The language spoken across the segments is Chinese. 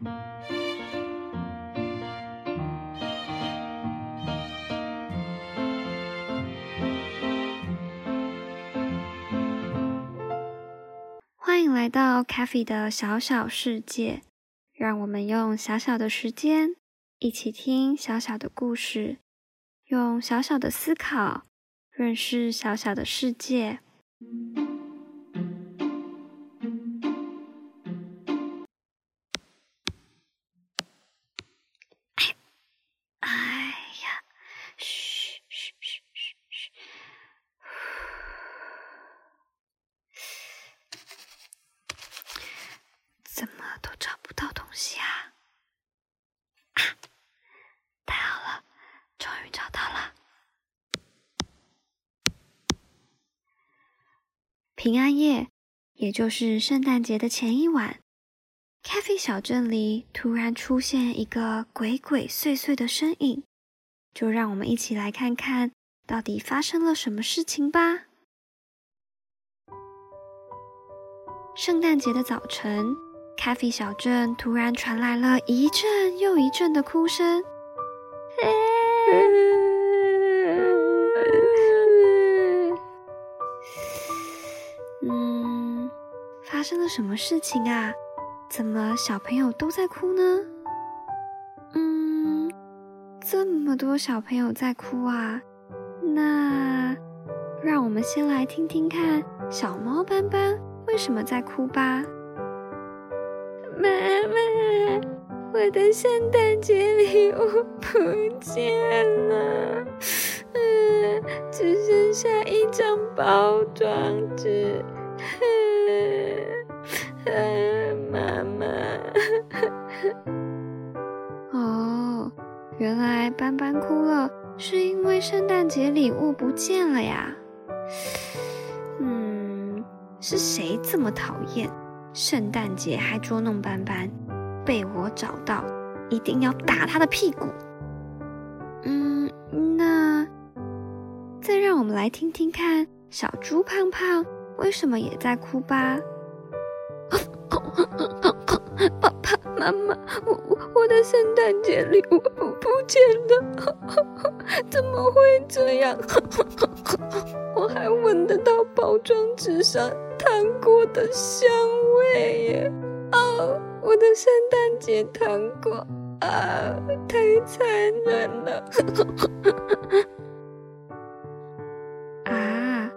欢迎来到 c a f e 的小小世界，让我们用小小的时间一起听小小的故事，用小小的思考认识小小的世界。平安夜，也就是圣诞节的前一晚，咖啡小镇里突然出现一个鬼鬼祟祟的身影，就让我们一起来看看到底发生了什么事情吧。圣诞节的早晨。咖啡小镇突然传来了一阵又一阵的哭声。发生了什么事情啊？怎么小朋友都在哭呢？嗯，这么多小朋友在哭啊？那让我们先来听听看小猫斑斑为什么在哭吧。妈妈，我的圣诞节礼物不见了，嗯，只剩下一张包装纸，妈妈。哦，原来斑斑哭了，是因为圣诞节礼物不见了呀。嗯，是谁这么讨厌？圣诞节还捉弄斑斑，被我找到，一定要打他的屁股。嗯，那再让我们来听听看，小猪胖胖为什么也在哭吧？爸爸妈妈，我我我的圣诞节礼物不见了，怎么会这样？我还闻得到包装纸上。糖果的香味耶！哦，我的圣诞节糖果啊，太残忍了！啊，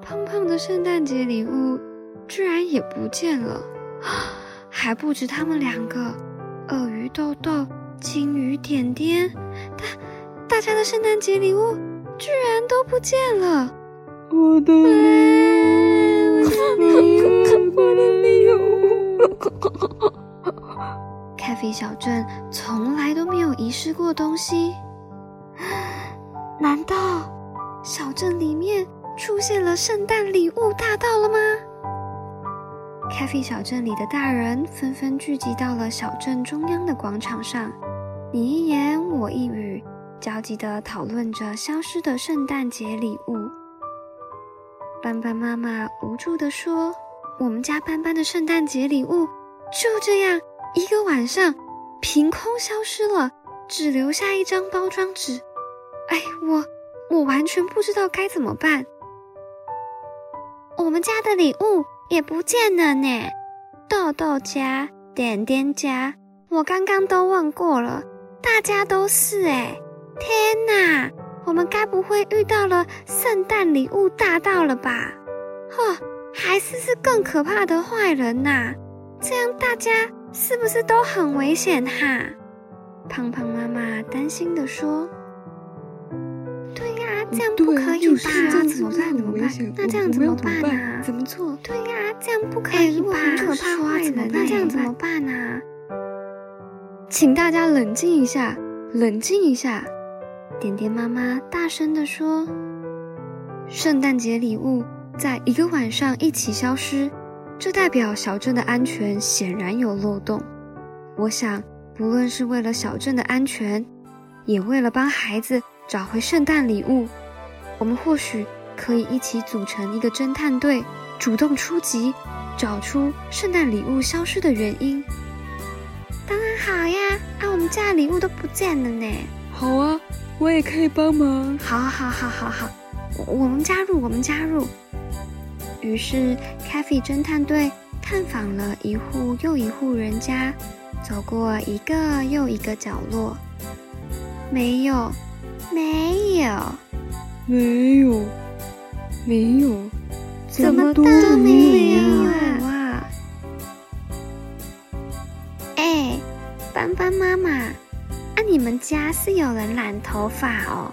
胖胖的圣诞节礼物居然也不见了，还不止他们两个，鳄鱼豆豆、金鱼点点，大大家的圣诞节礼物居然都不见了！我的礼物。我的礼物。咖啡小镇从来都没有遗失过东西，难道小镇里面出现了圣诞礼物大盗了吗？咖啡小镇里的大人纷纷聚集到了小镇中央的广场上，你一言我一语，焦急地讨论着消失的圣诞节礼物。斑斑妈妈无助地说：“我们家斑斑的圣诞节礼物就这样一个晚上凭空消失了，只留下一张包装纸。哎，我我完全不知道该怎么办。我们家的礼物也不见了呢，豆豆家、点点家，我刚刚都问过了，大家都是哎，天哪！”我们该不会遇到了圣诞礼物大盗了吧？呵，还是是更可怕的坏人呐？这样大家是不是都很危险哈？胖胖妈妈担心的说：“，这样不可以吧？那怎么办？怎么办？那这样怎么办呢？怎么做？对呀，这样不可以吧？很可怕坏人，那这样怎么办呢？请大家冷静一下，冷静一下。”点点妈妈大声地说：“圣诞节礼物在一个晚上一起消失，这代表小镇的安全显然有漏洞。我想，不论是为了小镇的安全，也为了帮孩子找回圣诞礼物，我们或许可以一起组成一个侦探队，主动出击，找出圣诞礼物消失的原因。当然好呀！啊，我们家的礼物都不见了呢。好啊，我也可以帮忙。好，好，好，好，好，我们加入，我们加入。于是 c a f e 侦探队探访了一户又一户人家，走过一个又一个角落，没有，没有，没有，没有，怎么都没有啊！哎，斑斑妈妈，啊，你们家是有人染头发哦？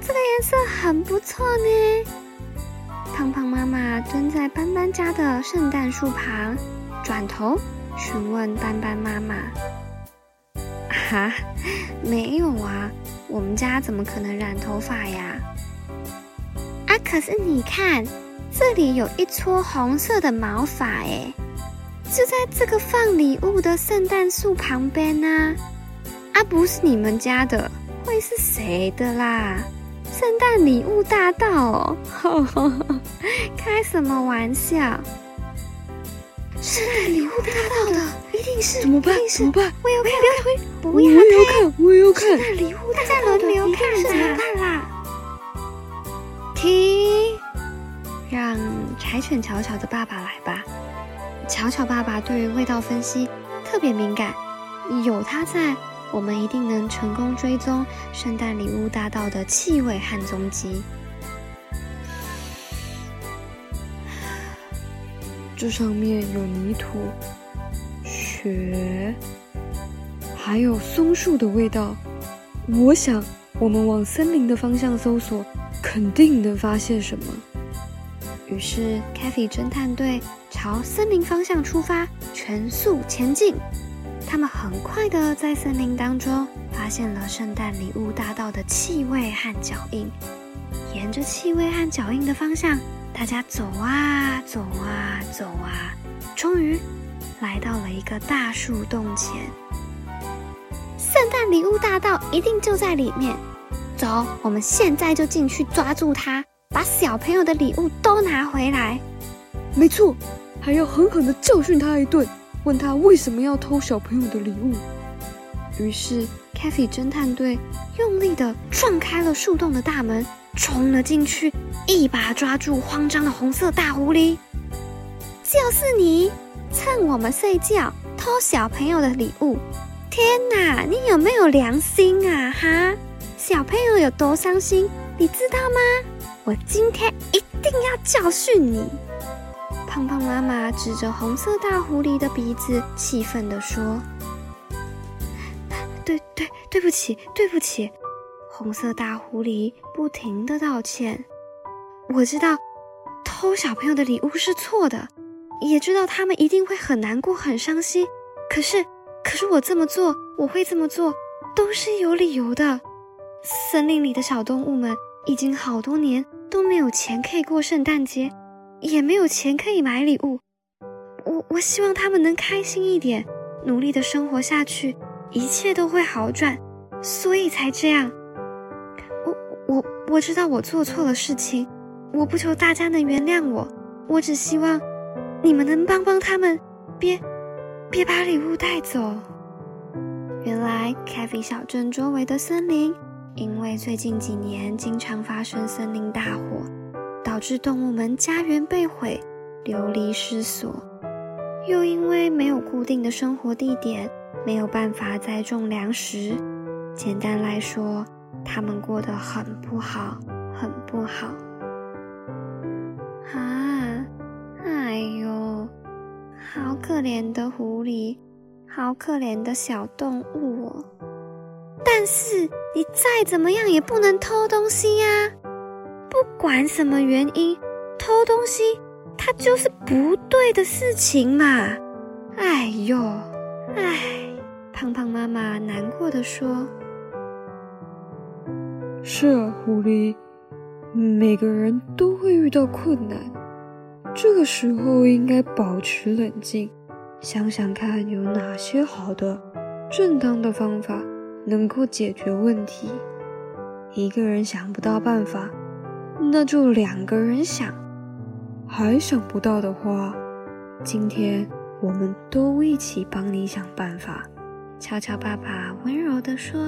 这个颜色很不错呢。胖胖妈妈蹲在斑斑家的圣诞树旁，转头询问斑斑妈妈：“哈，没有啊，我们家怎么可能染头发呀？啊，可是你看，这里有一撮红色的毛发，哎，就在这个放礼物的圣诞树旁边呢。啊，不是你们家的，会是谁的啦？”圣诞礼物大盗哦，开什么玩笑？圣诞礼物大盗的一定是怎么办？怎么办？我要看，不要推，我也要看，我也要看。圣诞礼物大家轮流看，柴犬巧巧的爸爸来吧。巧巧爸爸对于味道分析特别敏感，有他在。我们一定能成功追踪圣诞礼物大道的气味和踪迹。这上面有泥土、雪，还有松树的味道。我想，我们往森林的方向搜索，肯定能发现什么。于是 c a t h y 侦探队朝森林方向出发，全速前进。他们很快的在森林当中发现了圣诞礼物大道的气味和脚印，沿着气味和脚印的方向，大家走啊走啊走啊，终于来到了一个大树洞前。圣诞礼物大道一定就在里面，走，我们现在就进去抓住它，把小朋友的礼物都拿回来。没错，还要狠狠的教训他一顿。问他为什么要偷小朋友的礼物？于是 c a t h y 侦探队用力的撞开了树洞的大门，冲了进去，一把抓住慌张的红色大狐狸。就是你，趁我们睡觉偷小朋友的礼物！天哪，你有没有良心啊？哈，小朋友有多伤心，你知道吗？我今天一定要教训你！胖胖妈妈指着红色大狐狸的鼻子，气愤地说：“对对，对不起，对不起！”红色大狐狸不停的道歉。我知道偷小朋友的礼物是错的，也知道他们一定会很难过、很伤心。可是，可是我这么做，我会这么做，都是有理由的。森林里的小动物们已经好多年都没有钱可以过圣诞节。也没有钱可以买礼物，我我希望他们能开心一点，努力的生活下去，一切都会好转，所以才这样。我我我知道我做错了事情，我不求大家能原谅我，我只希望你们能帮帮他们，别别把礼物带走。原来凯菲小镇周围的森林，因为最近几年经常发生森林大火。导致动物们家园被毁，流离失所，又因为没有固定的生活地点，没有办法栽种粮食。简单来说，他们过得很不好，很不好。啊，哎呦，好可怜的狐狸，好可怜的小动物哦。但是你再怎么样也不能偷东西呀。不管什么原因，偷东西，它就是不对的事情嘛！哎呦，哎，胖胖妈妈难过的说：“是啊，狐狸，每个人都会遇到困难，这个时候应该保持冷静，想想看有哪些好的、正当的方法能够解决问题。一个人想不到办法。”那就两个人想，还想不到的话，今天我们都一起帮你想办法，悄悄爸爸温柔地说：“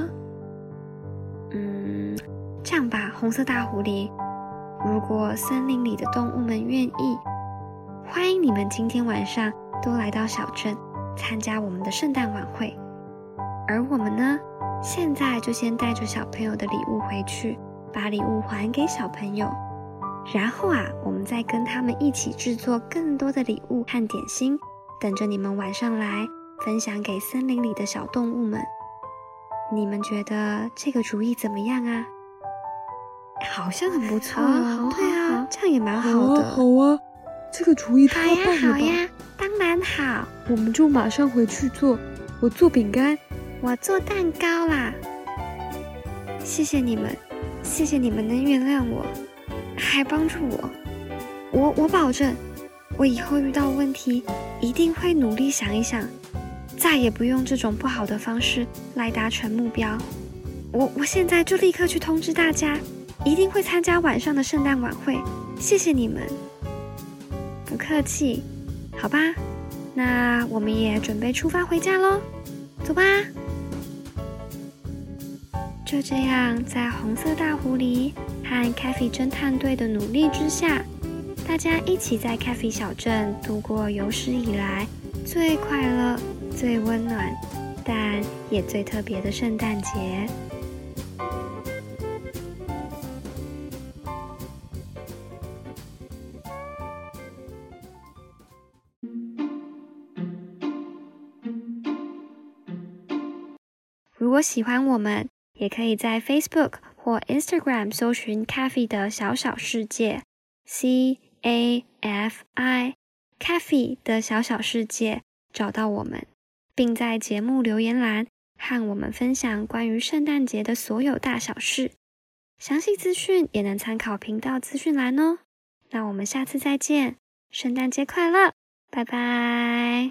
嗯，这样吧，红色大狐狸，如果森林里的动物们愿意，欢迎你们今天晚上都来到小镇参加我们的圣诞晚会。而我们呢，现在就先带着小朋友的礼物回去，把礼物还给小朋友。”然后啊，我们再跟他们一起制作更多的礼物和点心，等着你们晚上来分享给森林里的小动物们。你们觉得这个主意怎么样啊？好像很不错哦。对啊，这样也蛮好的。好啊，这个主意太棒了吧！好呀，好呀，当然好。我们就马上回去做。我做饼干，我做蛋糕啦。谢谢你们，谢谢你们能原谅我。还帮助我，我我保证，我以后遇到问题一定会努力想一想，再也不用这种不好的方式来达成目标。我我现在就立刻去通知大家，一定会参加晚上的圣诞晚会。谢谢你们，不客气，好吧，那我们也准备出发回家喽，走吧。就这样，在红色大狐狸。和 c a f e 侦探队的努力之下，大家一起在 c a f e 小镇度过有史以来最快乐、最温暖，但也最特别的圣诞节。如果喜欢我们，也可以在 Facebook。或 Instagram 搜寻 Cafe 的小小世界，C A F I Cafe 的小小世界，找到我们，并在节目留言栏和我们分享关于圣诞节的所有大小事。详细资讯也能参考频道资讯栏哦。那我们下次再见，圣诞节快乐，拜拜。